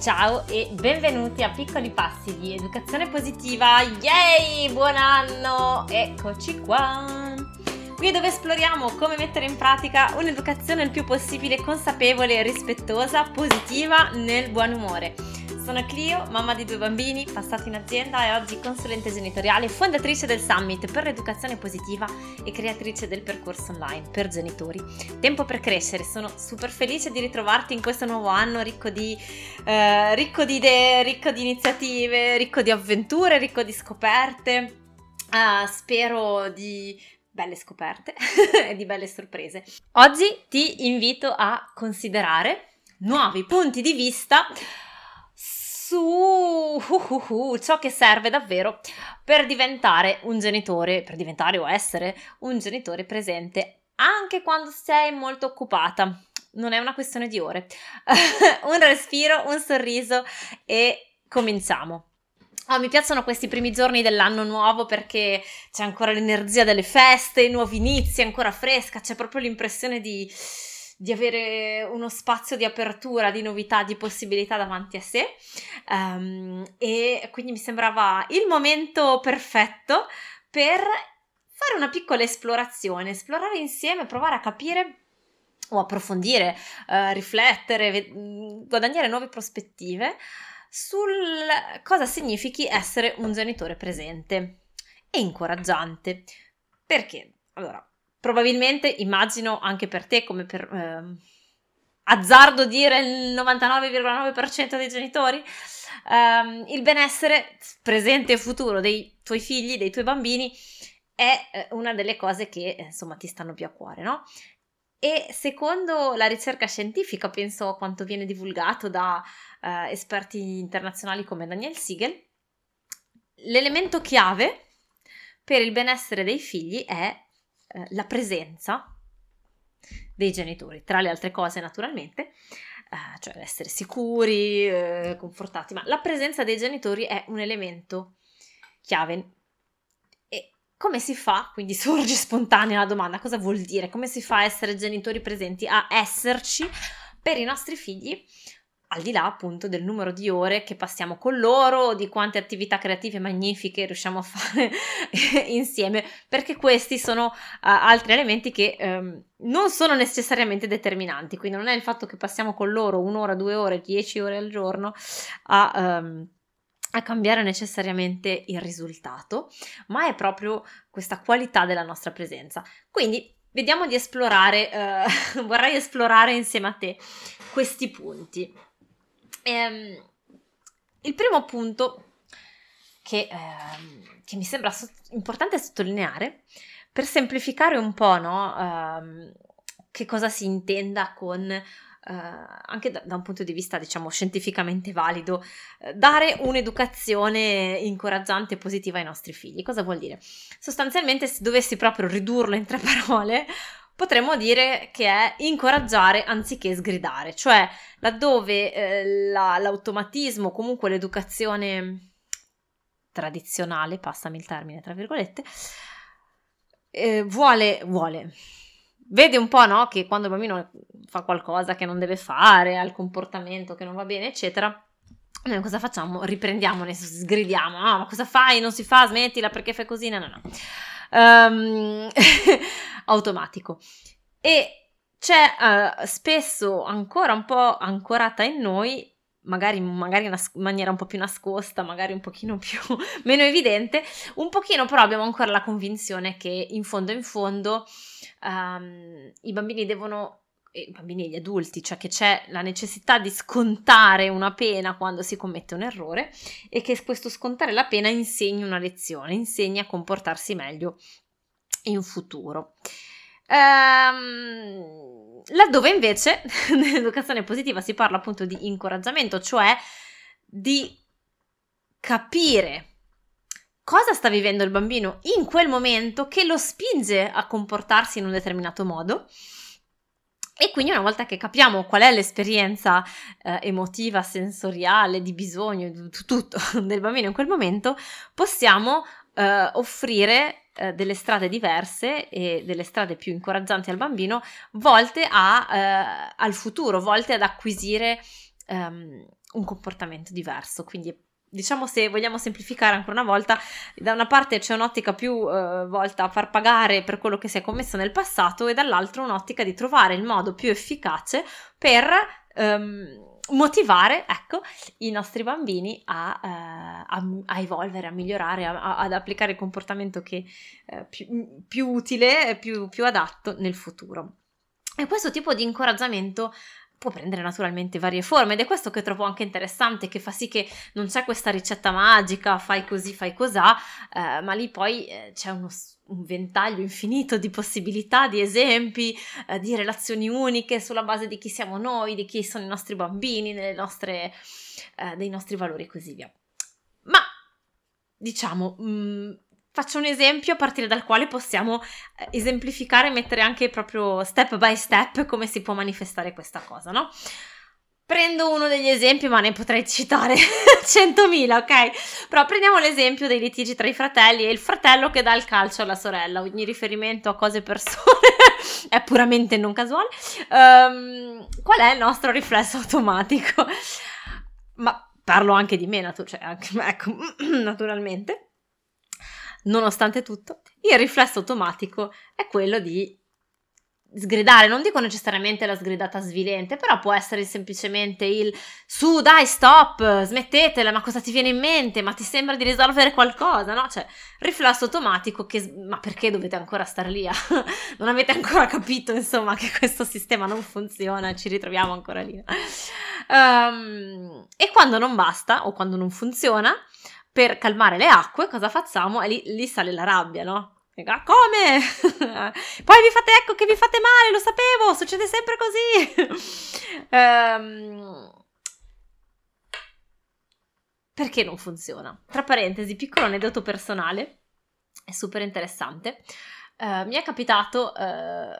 Ciao e benvenuti a Piccoli Passi di Educazione Positiva. Yay! Buon anno! Eccoci qua! Qui dove esploriamo come mettere in pratica un'educazione il più possibile consapevole, rispettosa, positiva, nel buon umore. Sono Clio, mamma di due bambini, passata in azienda e oggi consulente genitoriale, fondatrice del Summit per l'educazione positiva e creatrice del percorso online per genitori. Tempo per crescere, sono super felice di ritrovarti in questo nuovo anno ricco di, eh, ricco di idee, ricco di iniziative, ricco di avventure, ricco di scoperte. Uh, spero di belle scoperte e di belle sorprese. Oggi ti invito a considerare nuovi punti di vista uh, uh, uh, ciò che serve davvero per diventare un genitore, per diventare o essere un genitore presente anche quando sei molto occupata. Non è una questione di ore. un respiro, un sorriso e cominciamo. Oh, mi piacciono questi primi giorni dell'anno nuovo perché c'è ancora l'energia delle feste, nuovi inizi, ancora fresca, c'è proprio l'impressione di, di avere uno spazio di apertura, di novità, di possibilità davanti a sé um, e quindi mi sembrava il momento perfetto per fare una piccola esplorazione, esplorare insieme, provare a capire o approfondire, uh, riflettere, ve- guadagnare nuove prospettive sul cosa significhi essere un genitore presente e incoraggiante. Perché? Allora, probabilmente immagino anche per te come per eh, azzardo dire il 99,9% dei genitori ehm, il benessere presente e futuro dei tuoi figli, dei tuoi bambini è eh, una delle cose che insomma ti stanno più a cuore, no? E secondo la ricerca scientifica, penso a quanto viene divulgato da eh, esperti internazionali come Daniel Siegel, l'elemento chiave per il benessere dei figli è eh, la presenza dei genitori, tra le altre cose naturalmente, eh, cioè essere sicuri, eh, confortati, ma la presenza dei genitori è un elemento chiave. E come si fa? Quindi sorge spontanea la domanda, cosa vuol dire? Come si fa a essere genitori presenti, a esserci per i nostri figli? Al di là appunto del numero di ore che passiamo con loro, di quante attività creative magnifiche riusciamo a fare insieme, perché questi sono uh, altri elementi che um, non sono necessariamente determinanti, quindi non è il fatto che passiamo con loro un'ora, due ore, dieci ore al giorno a... Um, a cambiare necessariamente il risultato, ma è proprio questa qualità della nostra presenza. Quindi vediamo di esplorare, uh, vorrei esplorare insieme a te questi punti. Ehm, il primo punto che, ehm, che mi sembra so- importante sottolineare, per semplificare un po' no, ehm, che cosa si intenda con Uh, anche da, da, un punto di vista, diciamo, scientificamente valido, uh, dare un'educazione incoraggiante e positiva ai nostri figli. Cosa vuol dire? Sostanzialmente, se dovessi proprio ridurlo in tre parole, potremmo dire che è incoraggiare anziché sgridare, cioè laddove eh, la, l'automatismo, comunque l'educazione tradizionale, passami il termine tra virgolette, eh, vuole, vuole, vede un po' no, che quando il bambino fa qualcosa che non deve fare, ha il comportamento che non va bene, eccetera, noi cosa facciamo? Riprendiamo, sgridiamo, ah, ma cosa fai? Non si fa, smettila perché fai così? No, no, no um, automatico. E c'è uh, spesso ancora un po' ancorata in noi magari, magari in una maniera un po' più nascosta, magari un pochino più meno evidente, un pochino però abbiamo ancora la convinzione che in fondo in fondo um, i bambini devono i bambini e gli adulti, cioè che c'è la necessità di scontare una pena quando si commette un errore e che questo scontare la pena insegni una lezione, insegni a comportarsi meglio in futuro. Ehm, laddove invece nell'educazione positiva si parla appunto di incoraggiamento, cioè di capire cosa sta vivendo il bambino in quel momento che lo spinge a comportarsi in un determinato modo e quindi una volta che capiamo qual è l'esperienza eh, emotiva, sensoriale, di bisogno, di tutto del bambino in quel momento, possiamo eh, offrire eh, delle strade diverse e delle strade più incoraggianti al bambino, volte a, eh, al futuro, volte ad acquisire ehm, un comportamento diverso. Quindi diciamo se vogliamo semplificare ancora una volta, da una parte c'è un'ottica più uh, volta a far pagare per quello che si è commesso nel passato e dall'altra un'ottica di trovare il modo più efficace per um, motivare ecco, i nostri bambini a, uh, a, a evolvere, a migliorare, a, ad applicare il comportamento che uh, più, più, utile, più, più adatto nel futuro. E questo tipo di incoraggiamento può prendere naturalmente varie forme ed è questo che trovo anche interessante, che fa sì che non c'è questa ricetta magica, fai così, fai cos'ha, eh, ma lì poi eh, c'è uno, un ventaglio infinito di possibilità, di esempi, eh, di relazioni uniche sulla base di chi siamo noi, di chi sono i nostri bambini, nostre, eh, dei nostri valori e così via. Ma diciamo, mh, mm, faccio un esempio a partire dal quale possiamo eh, esemplificare e mettere anche proprio step by step come si può manifestare questa cosa, no? Prendo uno degli esempi, ma ne potrei citare 100.000, ok? Però prendiamo l'esempio dei litigi tra i fratelli e il fratello che dà il calcio alla sorella. Ogni riferimento a cose e persone è puramente non casuale. Um, qual è il nostro riflesso automatico? Ma parlo anche di me, natu- cioè, anche, ecco, naturalmente nonostante tutto, il riflesso automatico è quello di sgridare, non dico necessariamente la sgridata svilente, però può essere semplicemente il su dai stop, smettetela, ma cosa ti viene in mente? Ma ti sembra di risolvere qualcosa, no? Cioè, riflesso automatico che ma perché dovete ancora star lì? non avete ancora capito, insomma, che questo sistema non funziona, ci ritroviamo ancora lì. Um, e quando non basta o quando non funziona, per calmare le acque, cosa facciamo? E lì, lì sale la rabbia, no? Ah, come? Poi vi fate, ecco che vi fate male, lo sapevo, succede sempre così. um, perché non funziona? Tra parentesi, piccolo aneddoto personale, è super interessante. Uh, mi è capitato uh,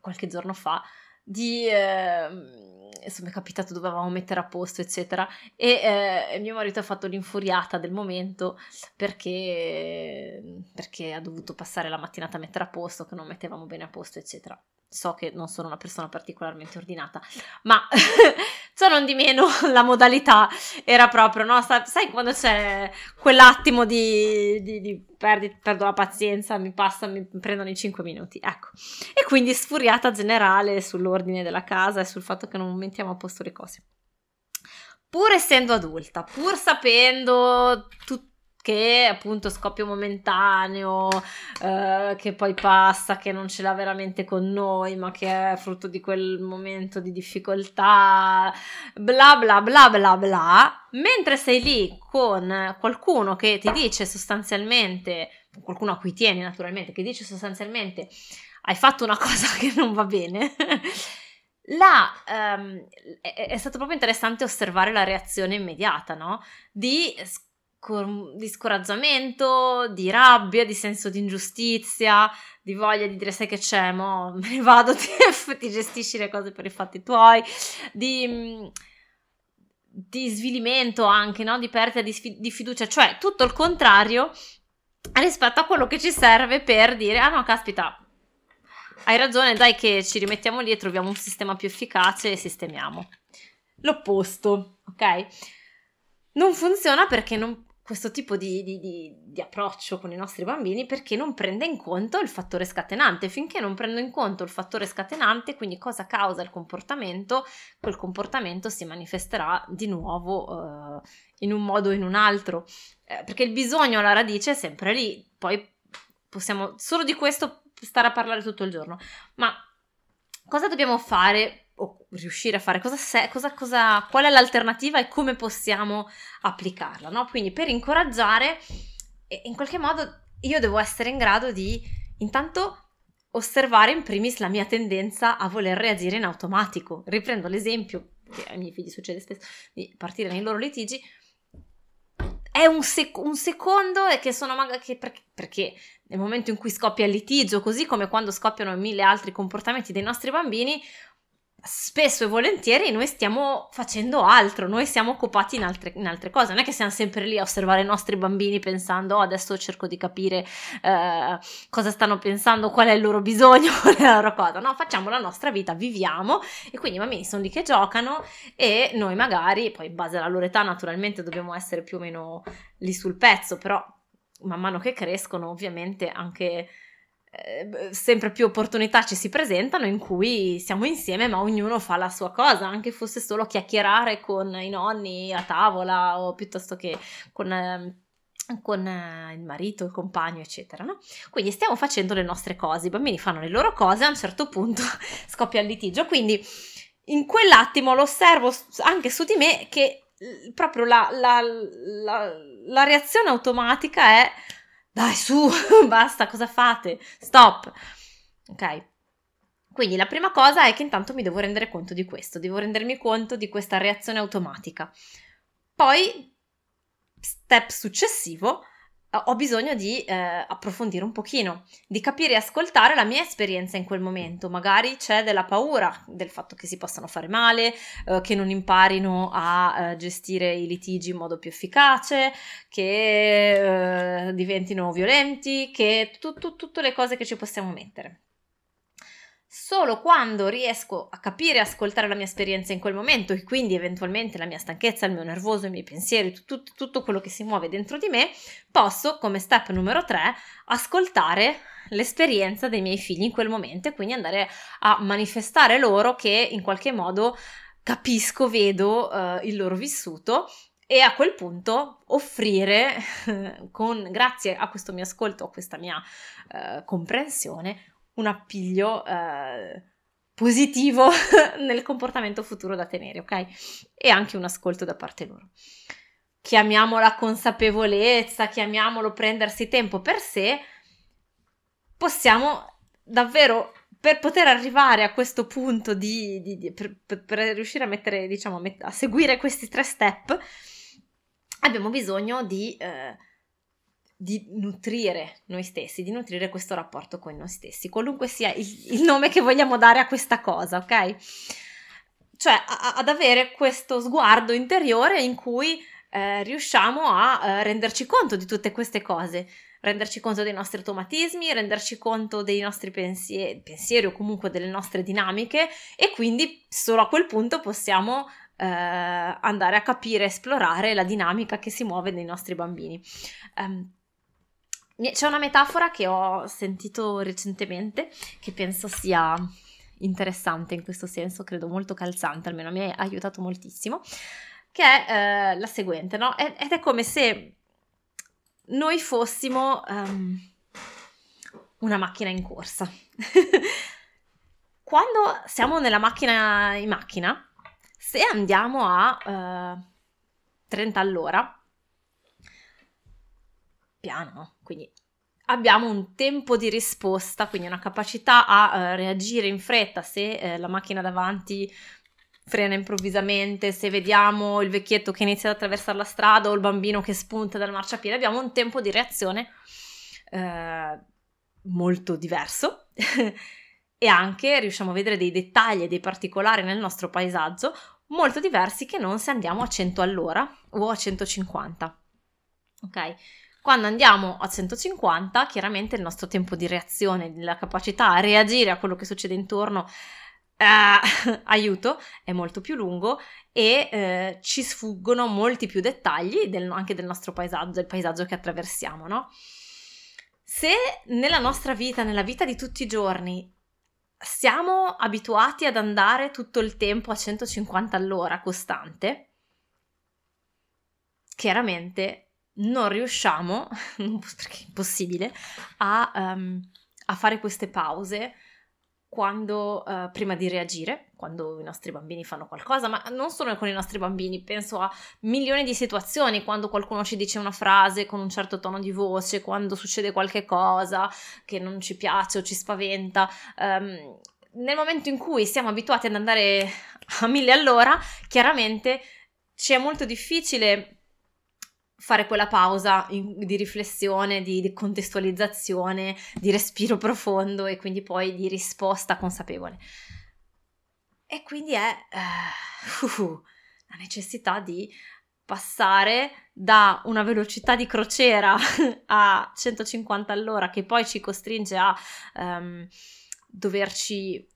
qualche giorno fa di... Uh, insomma è capitato dovevamo mettere a posto eccetera. E eh, mio marito ha fatto l'infuriata del momento perché, perché ha dovuto passare la mattinata a mettere a posto che non mettevamo bene a posto eccetera. So che non sono una persona particolarmente ordinata, ma ciò non di meno la modalità era proprio, no? Sai quando c'è quell'attimo di, di, di perdi, perdo la pazienza, mi passa, mi prendono i 5 minuti, ecco. E quindi sfuriata generale sull'ordine della casa e sul fatto che non mettiamo a posto le cose. Pur essendo adulta, pur sapendo tutto che appunto scoppio momentaneo, eh, che poi passa, che non ce l'ha veramente con noi, ma che è frutto di quel momento di difficoltà, bla bla bla bla bla, mentre sei lì con qualcuno che ti dice sostanzialmente, qualcuno a cui tieni naturalmente, che dice sostanzialmente hai fatto una cosa che non va bene. Là um, è, è, stato proprio interessante osservare la reazione immediata, no? Di di scoraggiamento, di rabbia, di senso di ingiustizia, di voglia di dire sai che c'è, mo me ne vado, ti, ti gestisci le cose per i fatti tuoi, di, mm, di svilimento anche, no? di perdita di, di fiducia, cioè tutto il contrario rispetto a quello che ci serve per dire ah no, caspita, hai ragione, dai che ci rimettiamo lì e troviamo un sistema più efficace e sistemiamo. L'opposto, ok? Non funziona perché non, questo tipo di, di, di, di, approccio con i nostri bambini perché non prende in conto il fattore scatenante. Finché non prendo in conto il fattore scatenante, quindi cosa causa il comportamento, quel comportamento si manifesterà di nuovo eh, in un modo o in un altro. Eh, perché il bisogno alla radice è sempre lì. Poi possiamo solo di questo stare a parlare tutto il giorno. Ma cosa dobbiamo fare o riuscire a fare cosa, se, cosa, cosa qual è l'alternativa e come possiamo applicarla, no? Quindi per incoraggiare, in qualche modo io devo essere in grado di intanto osservare in primis la mia tendenza a voler reagire in automatico. Riprendo l'esempio che ai miei figli succede spesso di partire nei loro litigi. È un, sec- un secondo e che sono magari perché, perché nel momento in cui scoppia il litigio, così come quando scoppiano mille altri comportamenti dei nostri bambini, spesso e volentieri noi stiamo facendo altro, noi siamo occupati in altre, in altre, cose, non è che siamo sempre lì a osservare i nostri bambini pensando oh, adesso cerco di capire eh, cosa stanno pensando, qual è il loro bisogno, qual è la loro cosa, no, facciamo la nostra vita, viviamo e quindi i bambini sono lì che giocano e noi magari, poi in base alla loro età naturalmente dobbiamo essere più o meno lì sul pezzo, però man mano che crescono ovviamente anche eh, sempre più opportunità ci si presentano in cui siamo insieme ma ognuno fa la sua cosa, anche fosse solo chiacchierare con i nonni a tavola o piuttosto che con... Eh, con il marito, il compagno, eccetera, no? Quindi stiamo facendo le nostre cose, i bambini fanno le loro cose, a un certo punto scoppia il litigio. Quindi in quell'attimo lo osservo anche su di me che proprio la, la, la, la reazione automatica è dai su, basta, cosa fate? Stop. Ok. Quindi la prima cosa è che intanto mi devo rendere conto di questo, devo rendermi conto di questa reazione automatica. Poi, step successivo, ho bisogno di eh, approfondire un pochino, di capire e ascoltare la mia esperienza in quel momento. Magari c'è della paura del fatto che si possano fare male, eh, che non imparino a eh, gestire i litigi in modo più efficace, che eh, diventino violenti, che tu, tu, tutte le cose che ci possiamo mettere solo quando riesco a capire e ascoltare la mia esperienza in quel momento e quindi eventualmente la mia stanchezza, il mio nervoso, i miei pensieri, tutto, tutto quello che si muove dentro di me, posso, come step numero 3, ascoltare l'esperienza dei miei figli in quel momento e quindi andare a manifestare loro che in qualche modo capisco, vedo uh, il loro vissuto e a quel punto offrire, con, grazie a questo mio ascolto, a questa mia uh, comprensione, un appiglio eh, positivo nel comportamento futuro da tenere, ok? E anche un ascolto da parte loro. Chiamiamola consapevolezza, chiamiamolo prendersi tempo per sé, possiamo davvero per poter arrivare a questo punto di, di, di per, per, riuscire a mettere, diciamo, a seguire questi tre step, abbiamo bisogno di eh, di nutrire noi stessi, di nutrire questo rapporto con noi stessi, qualunque sia il, il nome che vogliamo dare a questa cosa, ok? Cioè a, ad avere questo sguardo interiore in cui eh, riusciamo a eh, renderci conto di tutte queste cose, renderci conto dei nostri automatismi, renderci conto dei nostri pensieri, pensieri o comunque delle nostre dinamiche e quindi solo a quel punto possiamo eh, andare a capire, esplorare la dinamica che si muove nei nostri bambini. Um, c'è una metafora che ho sentito recentemente che penso sia interessante in questo senso, credo molto calzante, almeno mi ha aiutato moltissimo, che è eh, la seguente, no? Ed è come se noi fossimo um, una macchina in corsa. Quando siamo nella macchina in macchina, se andiamo a uh, eh, 30 all'ora, piano, quindi abbiamo un tempo di risposta, quindi una capacità a uh, reagire in fretta se uh, la macchina davanti frena improvvisamente, se vediamo il vecchietto che inizia ad attraversare la strada o il bambino che spunta dal marciapiede, abbiamo un tempo di reazione uh, molto diverso e anche riusciamo a vedere dei dettagli e dei particolari nel nostro paesaggio molto diversi che non se andiamo a 100 all'ora o a 150. Ok? Quando andiamo a 150, chiaramente il nostro tempo di reazione, la capacità a reagire a quello che succede intorno, eh, aiuto, è molto più lungo e eh, ci sfuggono molti più dettagli del, anche del nostro paesaggio, del paesaggio che attraversiamo, no? Se nella nostra vita, nella vita di tutti i giorni, siamo abituati ad andare tutto il tempo a 150 all'ora costante, chiaramente non riusciamo, perché è impossibile, a, um, a fare queste pause quando, uh, prima di reagire, quando i nostri bambini fanno qualcosa, ma non solo con i nostri bambini, penso a milioni di situazioni, quando qualcuno ci dice una frase con un certo tono di voce, quando succede qualche cosa che non ci piace o ci spaventa. Um, nel momento in cui siamo abituati ad andare a mille all'ora, chiaramente ci è molto difficile fare quella pausa in, di riflessione, di, di, contestualizzazione, di respiro profondo e quindi poi di risposta consapevole. e quindi è uh, uh, la necessità di passare da una velocità di crociera a 150 all'ora che poi ci costringe a um, doverci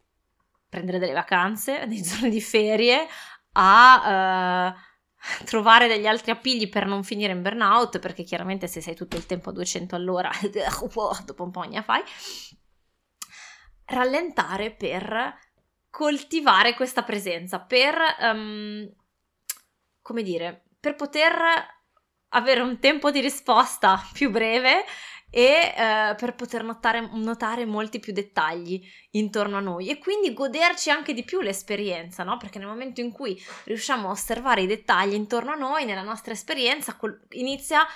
prendere delle vacanze nei giorni di ferie a uh, trovare degli altri appigli per non finire in burnout perché chiaramente se sei tutto il tempo a 200 all'ora dopo un po' ne fai. Rallentare per coltivare questa presenza per um, come dire per poter avere un tempo di risposta più breve e eh, per poter notare, notare, molti più dettagli intorno a noi e quindi goderci anche di più l'esperienza, no? Perché nel momento in cui riusciamo a osservare i dettagli intorno a noi, nella nostra esperienza, inizia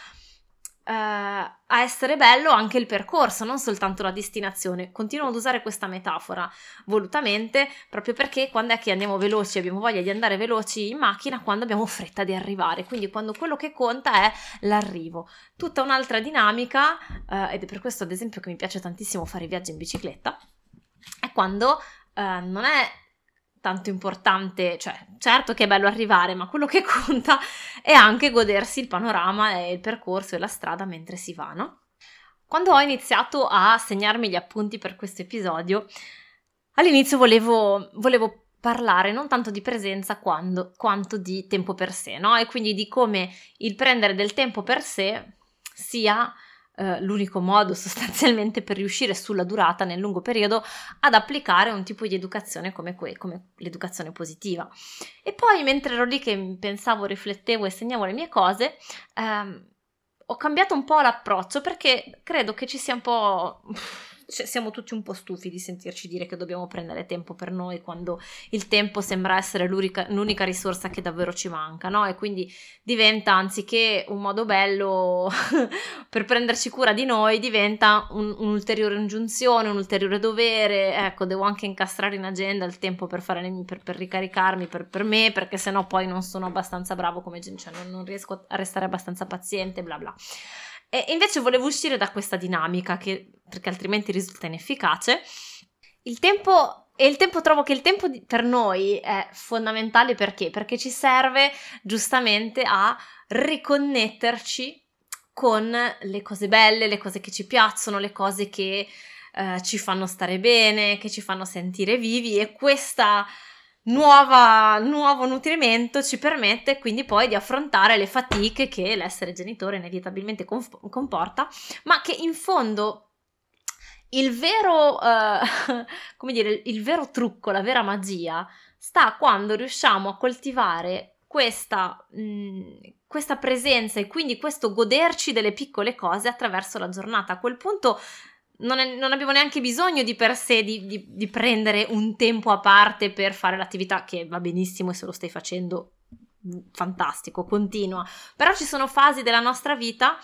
eh, a essere bello anche il percorso, non soltanto la destinazione. Continuo ad usare questa metafora volutamente proprio perché quando è che andiamo veloci, abbiamo voglia di andare veloci in macchina quando abbiamo fretta di arrivare, quindi quando quello che conta è l'arrivo. Tutta un'altra dinamica, eh, ed è per questo ad esempio che mi piace tantissimo fare i viaggi in bicicletta, è quando eh, non è tanto importante, cioè certo che è bello arrivare, ma quello che conta è anche godersi il panorama e il percorso e la strada mentre si va, no? Quando ho iniziato a segnarmi gli appunti per questo episodio, all'inizio volevo, volevo parlare non tanto di presenza quando, quanto di tempo per sé, no? E quindi di come il prendere del tempo per sé sia eh, l'unico modo sostanzialmente per riuscire sulla durata nel lungo periodo ad applicare un tipo di educazione come, que- come l'educazione positiva. E poi mentre ero lì che pensavo, riflettevo e segnavo le mie cose, ehm, ho cambiato un po' l'approccio perché credo che ci sia un po' siamo tutti un po' stufi di sentirci dire che dobbiamo prendere tempo per noi quando il tempo sembra essere l'unica, risorsa che davvero ci manca, no? E quindi diventa, anziché un modo bello per prenderci cura di noi, diventa un, un'ulteriore ingiunzione, un ulteriore dovere. Ecco, devo anche incastrare in agenda il tempo per, fare per, per ricaricarmi per, per, me, perché sennò poi non sono abbastanza bravo come gente, cioè non, non riesco a restare abbastanza paziente, bla bla. E invece volevo uscire da questa dinamica che, perché altrimenti risulta inefficace. Il tempo e il tempo trovo che il tempo di, per noi è fondamentale perché? Perché ci serve giustamente a riconnetterci con le cose belle, le cose che ci piacciono, le cose che eh, ci fanno stare bene, che ci fanno sentire vivi e questa nuova, nuovo nutrimento ci permette quindi poi di affrontare le fatiche che l'essere genitore inevitabilmente conf- comporta, ma che in fondo il vero, uh, come dire, il vero trucco, la vera magia sta quando riusciamo a coltivare questa, mh, questa presenza e quindi questo goderci delle piccole cose attraverso la giornata. A quel punto non, è, non, abbiamo neanche bisogno di per sé di, di, di, prendere un tempo a parte per fare l'attività che va benissimo e se lo stai facendo fantastico, continua. Però ci sono fasi della nostra vita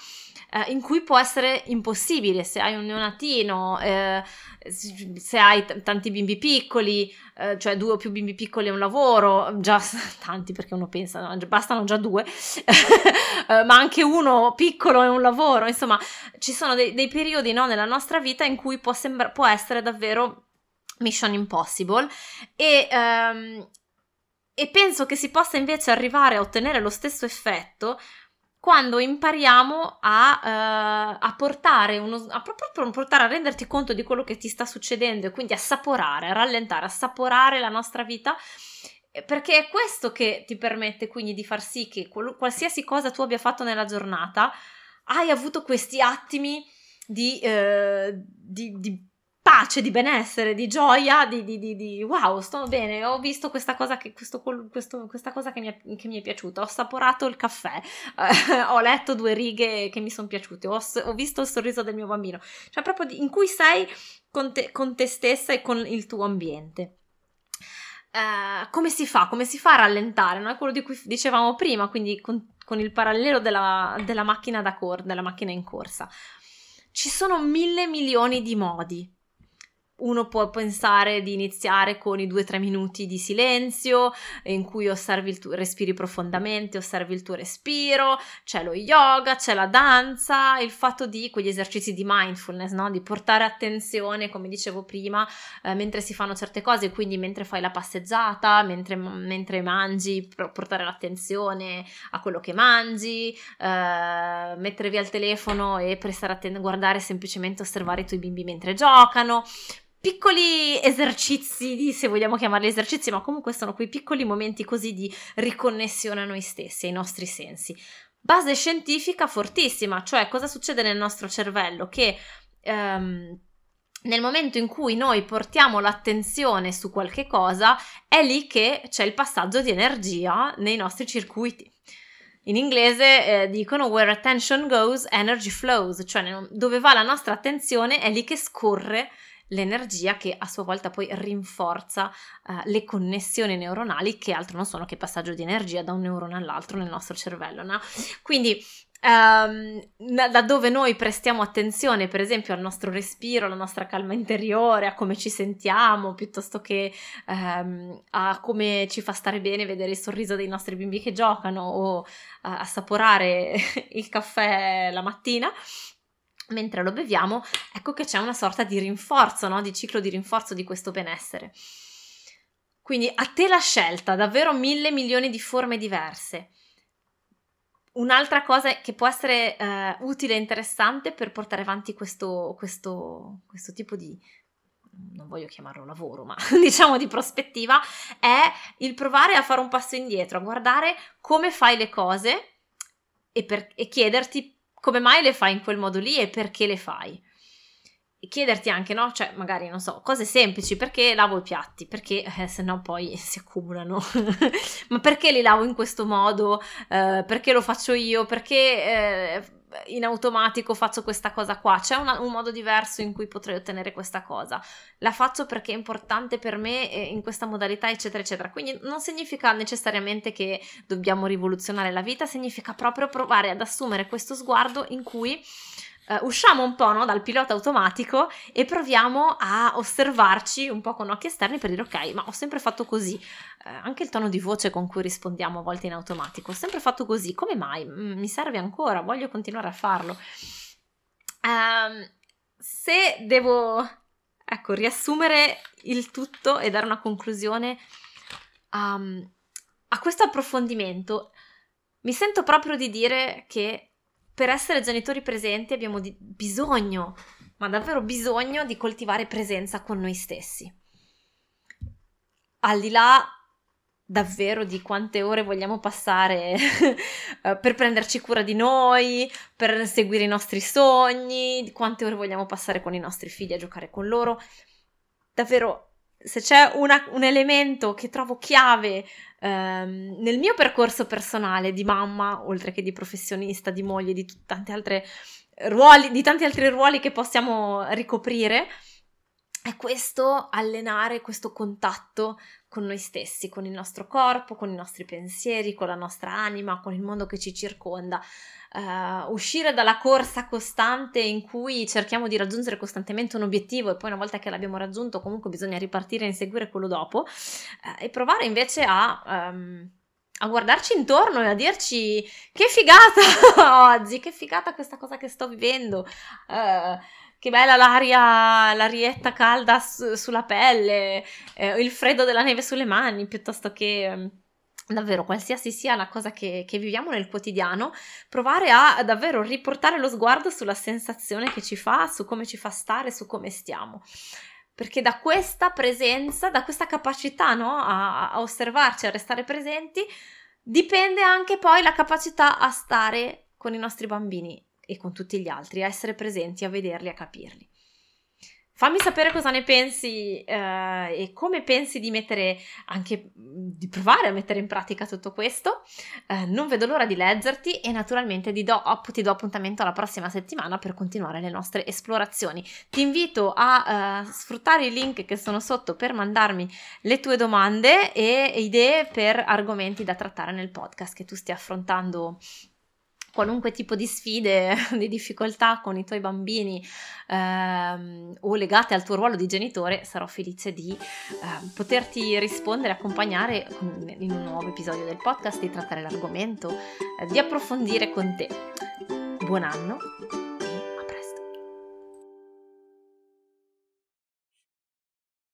eh, in cui può essere impossibile se hai un neonatino, eh, se hai t- tanti bimbi piccoli, eh, cioè due o più bimbi piccoli è un lavoro, già tanti perché uno pensa, no, bastano già due, eh, ma anche uno piccolo è un lavoro, insomma ci sono dei, dei periodi no, nella nostra vita in cui può, sembra- può essere davvero mission impossible e, um, e penso che si possa invece arrivare a ottenere lo stesso effetto quando impariamo a, uh, a portare uno, a proprio portare a renderti conto di quello che ti sta succedendo e quindi a saporare, a rallentare, a saporare la nostra vita eh, perché è questo che ti permette quindi di far sì che qualsiasi cosa tu abbia fatto nella giornata hai avuto questi attimi di, eh, di, di pace, di benessere, di gioia, di, di, di, di, wow, sto bene, ho visto questa cosa che, questo, questo, questa cosa che mi, è, che mi, è, piaciuta, ho saporato il caffè, eh, ho letto due righe che mi sono piaciute, ho, ho, visto il sorriso del mio bambino, cioè proprio in cui sei con te, con te stessa e con il tuo ambiente. Uh, come si fa? Come si fa a rallentare? No? È quello di cui dicevamo prima, quindi con, con il parallelo della, della macchina da cor- della macchina in corsa. Ci sono mille milioni di modi uno può pensare di iniziare con i 2-3 minuti di silenzio in cui osservi il tuo, respiri profondamente, osservi il tuo respiro, c'è lo yoga, c'è la danza, il fatto di quegli esercizi di mindfulness, no? di portare attenzione, come dicevo prima, eh, mentre si fanno certe cose, quindi mentre fai la passeggiata, mentre, mentre mangi, portare l'attenzione a quello che mangi, eh, mettere via il telefono e prestare attenzione, guardare semplicemente, osservare i tuoi bimbi mentre giocano piccoli esercizi, se vogliamo chiamarli esercizi, ma comunque sono quei piccoli momenti così di riconnessione a noi stessi, ai nostri sensi. Base scientifica fortissima, cioè cosa succede nel nostro cervello? Che um, nel momento in cui noi portiamo l'attenzione su qualche cosa, è lì che c'è il passaggio di energia nei nostri circuiti. In inglese eh, dicono where attention goes, energy flows, cioè dove va la nostra attenzione è lì che scorre l'energia che a sua volta poi rinforza uh, le connessioni neuronali che altro non sono che passaggio di energia da un neurone all'altro nel nostro cervello. No? Quindi Um, da dove noi prestiamo attenzione, per esempio, al nostro respiro, alla nostra calma interiore, a come ci sentiamo, piuttosto che um, a come ci fa stare bene vedere il sorriso dei nostri bimbi che giocano o uh, assaporare il caffè la mattina, mentre lo beviamo, ecco che c'è una sorta di rinforzo, no? di ciclo di rinforzo di questo benessere. Quindi a te la scelta, davvero mille milioni di forme diverse. Un'altra cosa che può essere eh, utile e interessante per portare avanti questo, questo, questo tipo di, non voglio chiamarlo lavoro, ma diciamo di prospettiva, è il provare a fare un passo indietro, a guardare come fai le cose e, per, e chiederti come mai le fai in quel modo lì e perché le fai. Chiederti anche, no? Cioè, magari, non so, cose semplici, perché lavo i piatti? Perché eh, se no poi si accumulano. Ma perché li lavo in questo modo? Eh, perché lo faccio io? Perché eh, in automatico faccio questa cosa qua? C'è una, un modo diverso in cui potrei ottenere questa cosa? La faccio perché è importante per me eh, in questa modalità, eccetera, eccetera. Quindi non significa necessariamente che dobbiamo rivoluzionare la vita, significa proprio provare ad assumere questo sguardo in cui uh, usciamo un po' no, dal pilota automatico e proviamo a osservarci un po' con occhi esterni per dire ok, ma ho sempre fatto così, uh, anche il tono di voce con cui rispondiamo a volte in automatico, ho sempre fatto così, come mai? Mm, mi serve ancora, voglio continuare a farlo. Um, se devo, ecco, riassumere il tutto e dare una conclusione um, a questo approfondimento, mi sento proprio di dire che per essere genitori presenti abbiamo di- bisogno, ma davvero bisogno di coltivare presenza con noi stessi. Al di là davvero di quante ore vogliamo passare eh, per prenderci cura di noi, per seguire i nostri sogni, di quante ore vogliamo passare con i nostri figli a giocare con loro. Davvero se c'è una, un elemento che trovo chiave ehm, nel mio percorso personale di mamma, oltre che di professionista, di moglie, di t- tanti altri ruoli, di tanti altri ruoli che possiamo ricoprire, è questo allenare questo contatto con noi stessi, con il nostro corpo, con i nostri pensieri, con la nostra anima, con il mondo che ci circonda. Uh, uscire dalla corsa costante in cui cerchiamo di raggiungere costantemente un obiettivo e poi una volta che l'abbiamo raggiunto comunque bisogna ripartire e inseguire quello dopo uh, e provare invece a, um, a guardarci intorno e a dirci che figata oggi, che figata questa cosa che sto vivendo. Uh, che bella l'aria, l'arietta calda su, sulla pelle, eh, il freddo della neve sulle mani, piuttosto che mm, davvero qualsiasi sia la cosa che, che, viviamo nel quotidiano, provare a davvero riportare lo sguardo sulla sensazione che ci fa, su come ci fa stare, su come stiamo. Perché da questa presenza, da questa capacità no, a, a osservarci, a restare presenti, dipende anche poi la capacità a stare con i nostri bambini e con tutti gli altri, a essere presenti, a vederli, a capirli. Fammi sapere cosa ne pensi eh, e come pensi di mettere anche di provare a mettere in pratica tutto questo. Eh, non vedo l'ora di leggerti e naturalmente ti do, ti do, appuntamento alla prossima settimana per continuare le nostre esplorazioni. Ti invito a eh, sfruttare i link che sono sotto per mandarmi le tue domande e idee per argomenti da trattare nel podcast che tu stia affrontando qualunque tipo di sfide, di difficoltà con i tuoi bambini ehm, o legate al tuo ruolo di genitore, sarò felice di eh, poterti rispondere, accompagnare in un nuovo episodio del podcast, di trattare l'argomento, eh, di approfondire con te. Buon anno